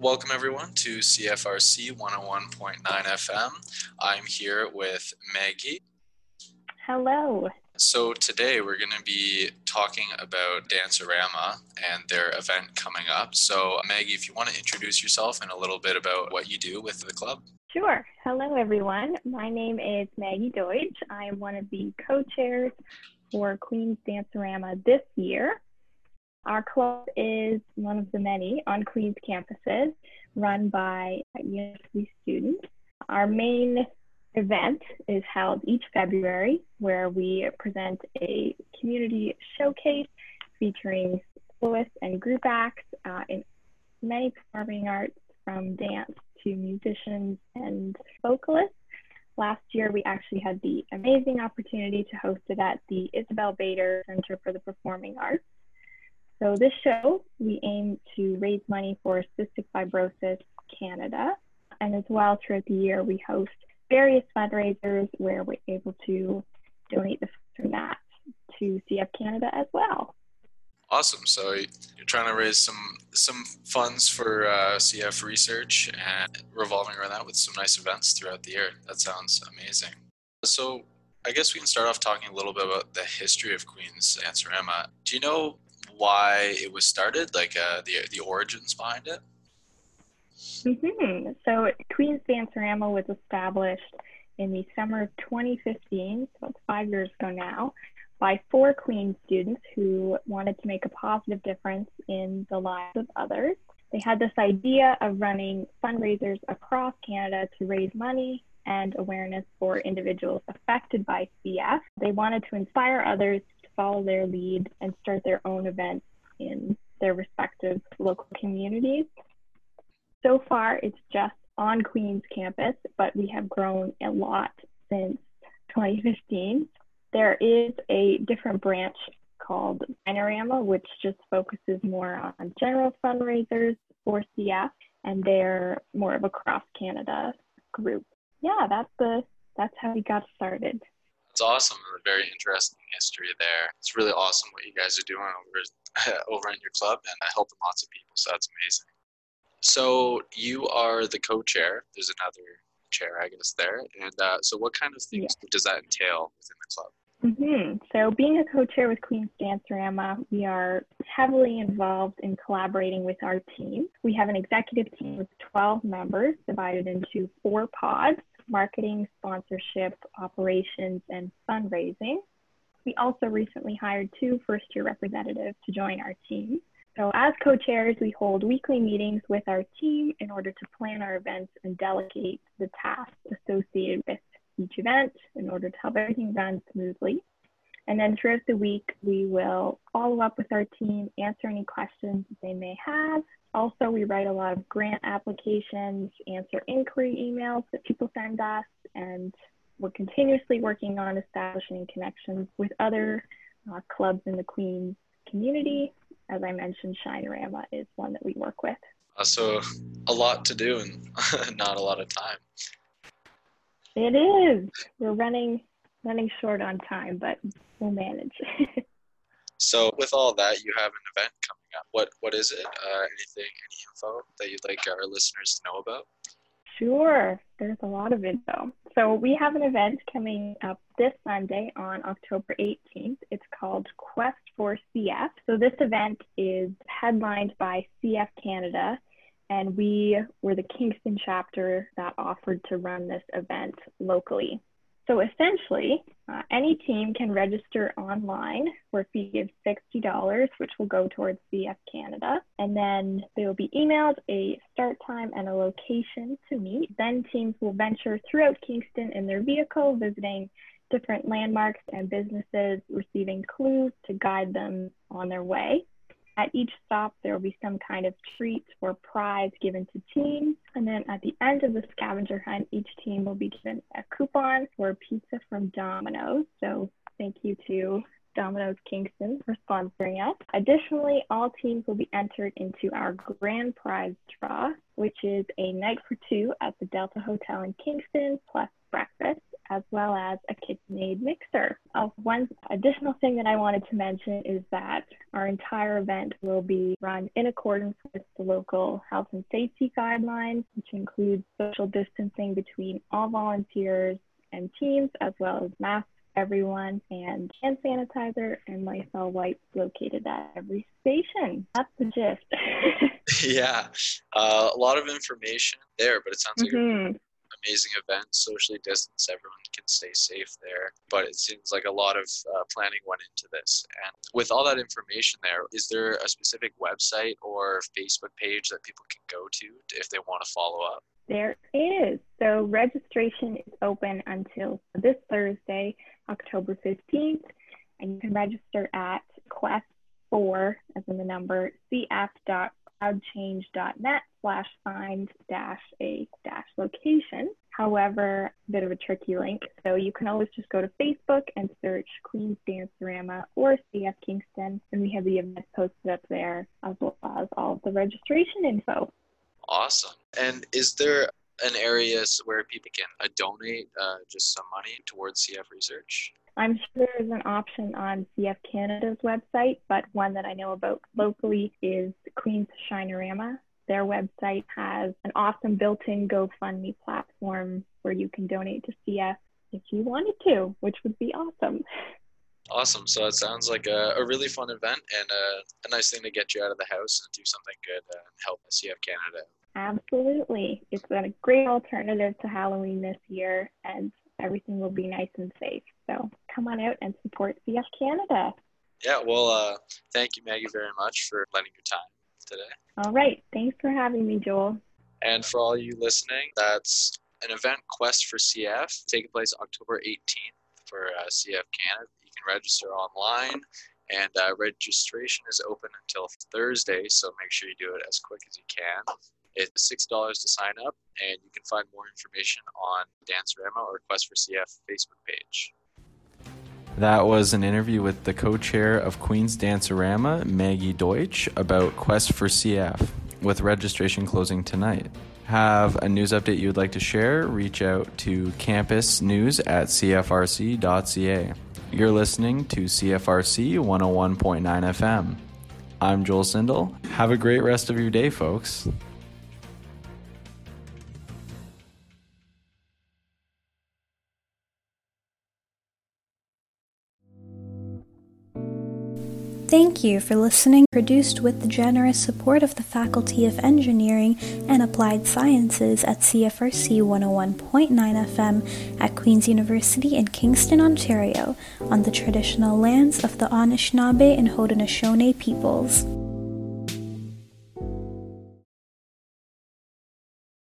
Welcome everyone to CFRC 101.9 FM. I'm here with Maggie. Hello. So today we're going to be talking about Dancerama and their event coming up. So Maggie, if you want to introduce yourself and a little bit about what you do with the club. Sure. Hello everyone. My name is Maggie Deutsch. I am one of the co-chairs for Queens Dancerama this year. Our club is one of the many on Queens campuses run by university students. Our main event is held each February where we present a community showcase featuring soloists and group acts uh, in many performing arts from dance to musicians and vocalists. Last year, we actually had the amazing opportunity to host it at the Isabel Bader Center for the Performing Arts. So this show, we aim to raise money for Cystic Fibrosis Canada. And as well, throughout the year, we host various fundraisers where we're able to donate the funds from that to CF Canada as well. Awesome. So you're trying to raise some some funds for uh, CF research and revolving around that with some nice events throughout the year. That sounds amazing. So I guess we can start off talking a little bit about the history of Queen's Dancerama. Do you know why it was started, like uh, the the origins behind it? Mm-hmm. So Queen's Dancerama was established in the summer of 2015, so it's five years ago now, by four Queen students who wanted to make a positive difference in the lives of others. They had this idea of running fundraisers across Canada to raise money and awareness for individuals affected by CF. They wanted to inspire others follow their lead and start their own events in their respective local communities. So far, it's just on Queen's campus, but we have grown a lot since 2015. There is a different branch called Shinerama, which just focuses more on general fundraisers for CF, and they're more of a cross Canada group. Yeah, that's the that's how we got started it's awesome. A very interesting history there. It's really awesome what you guys are doing over over in your club, and I helping lots of people. So that's amazing. So you are the co-chair. There's another chair, I guess, there. And uh, so, what kind of things yeah. does that entail within the club? Mm-hmm. So, being a co-chair with Queen's Dance Dancerama, we are heavily involved in collaborating with our team. We have an executive team with 12 members divided into four pods marketing, sponsorship, operations, and fundraising. We also recently hired two first year representatives to join our team. So, as co chairs, we hold weekly meetings with our team in order to plan our events and delegate the tasks associated with each event in order to help everything run smoothly. And then throughout the week, we will follow up with our team, answer any questions they may have, also, we write a lot of grant applications, answer inquiry emails that people send us, and we're continuously working on establishing connections with other uh, clubs in the Queens community. As I mentioned, Shinerama is one that we work with. Uh, so, a lot to do and not a lot of time. It is. We're running running short on time, but we'll manage. so, with all that, you have an event coming up. what what is it? Uh, anything, any info that you'd like our listeners to know about? Sure, there's a lot of info. So we have an event coming up this Sunday on October 18th. It's called Quest for CF. So this event is headlined by CF Canada, and we were the Kingston chapter that offered to run this event locally. So essentially, uh, any team can register online for a fee of $60, which will go towards CF Canada. And then they will be emailed a start time and a location to meet. Then teams will venture throughout Kingston in their vehicle, visiting different landmarks and businesses, receiving clues to guide them on their way. At each stop, there will be some kind of treat or prize given to teams. And then at the end of the scavenger hunt, each team will be given a coupon for pizza from Domino's. So thank you to Domino's Kingston for sponsoring us. Additionally, all teams will be entered into our grand prize draw, which is a night for two at the Delta Hotel in Kingston plus breakfast as well as a KitchenAid mixer. Uh, one additional thing that I wanted to mention is that our entire event will be run in accordance with the local health and safety guidelines, which includes social distancing between all volunteers and teams, as well as masks everyone and hand sanitizer and Lysol wipes located at every station. That's the gist. yeah, uh, a lot of information there, but it sounds like mm-hmm. Amazing event, socially distanced. Everyone can stay safe there, but it seems like a lot of uh, planning went into this. And with all that information there, is there a specific website or Facebook page that people can go to if they want to follow up? There is. So registration is open until this Thursday, October 15th, and you can register at quest 4 as in the number cf.cloudchange.net slash find dash a dash location. However, a bit of a tricky link. So you can always just go to Facebook and search Queen's Dancerama or CF Kingston, and we have the event posted up there as well as all of the registration info. Awesome. And is there an area where people can uh, donate uh, just some money towards CF research? I'm sure there's an option on CF Canada's website, but one that I know about locally is Queen's Shinerama. Their website has an awesome built in GoFundMe platform where you can donate to CF if you wanted to, which would be awesome. Awesome. So it sounds like a, a really fun event and a, a, nice thing to get you out of the house and do something good and help CF Canada. Absolutely. It's been a great alternative to Halloween this year, and everything will be nice and safe. So come on out and support CF Canada. Yeah, well, uh, thank you, Maggie, very much for lending your time today. All right. Thanks for having me, Joel. And for all you listening, that's an event, Quest for CF, taking place October 18th for uh, CF Canada You can register online, and uh, registration is open until Thursday, so make sure you do it as quick as you can. It's $6 to sign up, and you can find more information on Dancerama or Quest for CF Facebook page. That was an interview with the co chair of Queen's Dancerama, Maggie Deutsch, about Quest for CF, with registration closing tonight. Have a news update you would like to share? Reach out to campusnews at cfrc.ca. You're listening to CFRC 101.9 FM. I'm Joel Sindel. Have a great rest of your day, folks. Thank you for listening. Produced with the generous support of the Faculty of Engineering and Applied Sciences at CFRC 101.9 FM at Queen's University in Kingston, Ontario, on the traditional lands of the Anishinaabe and Haudenosaunee peoples.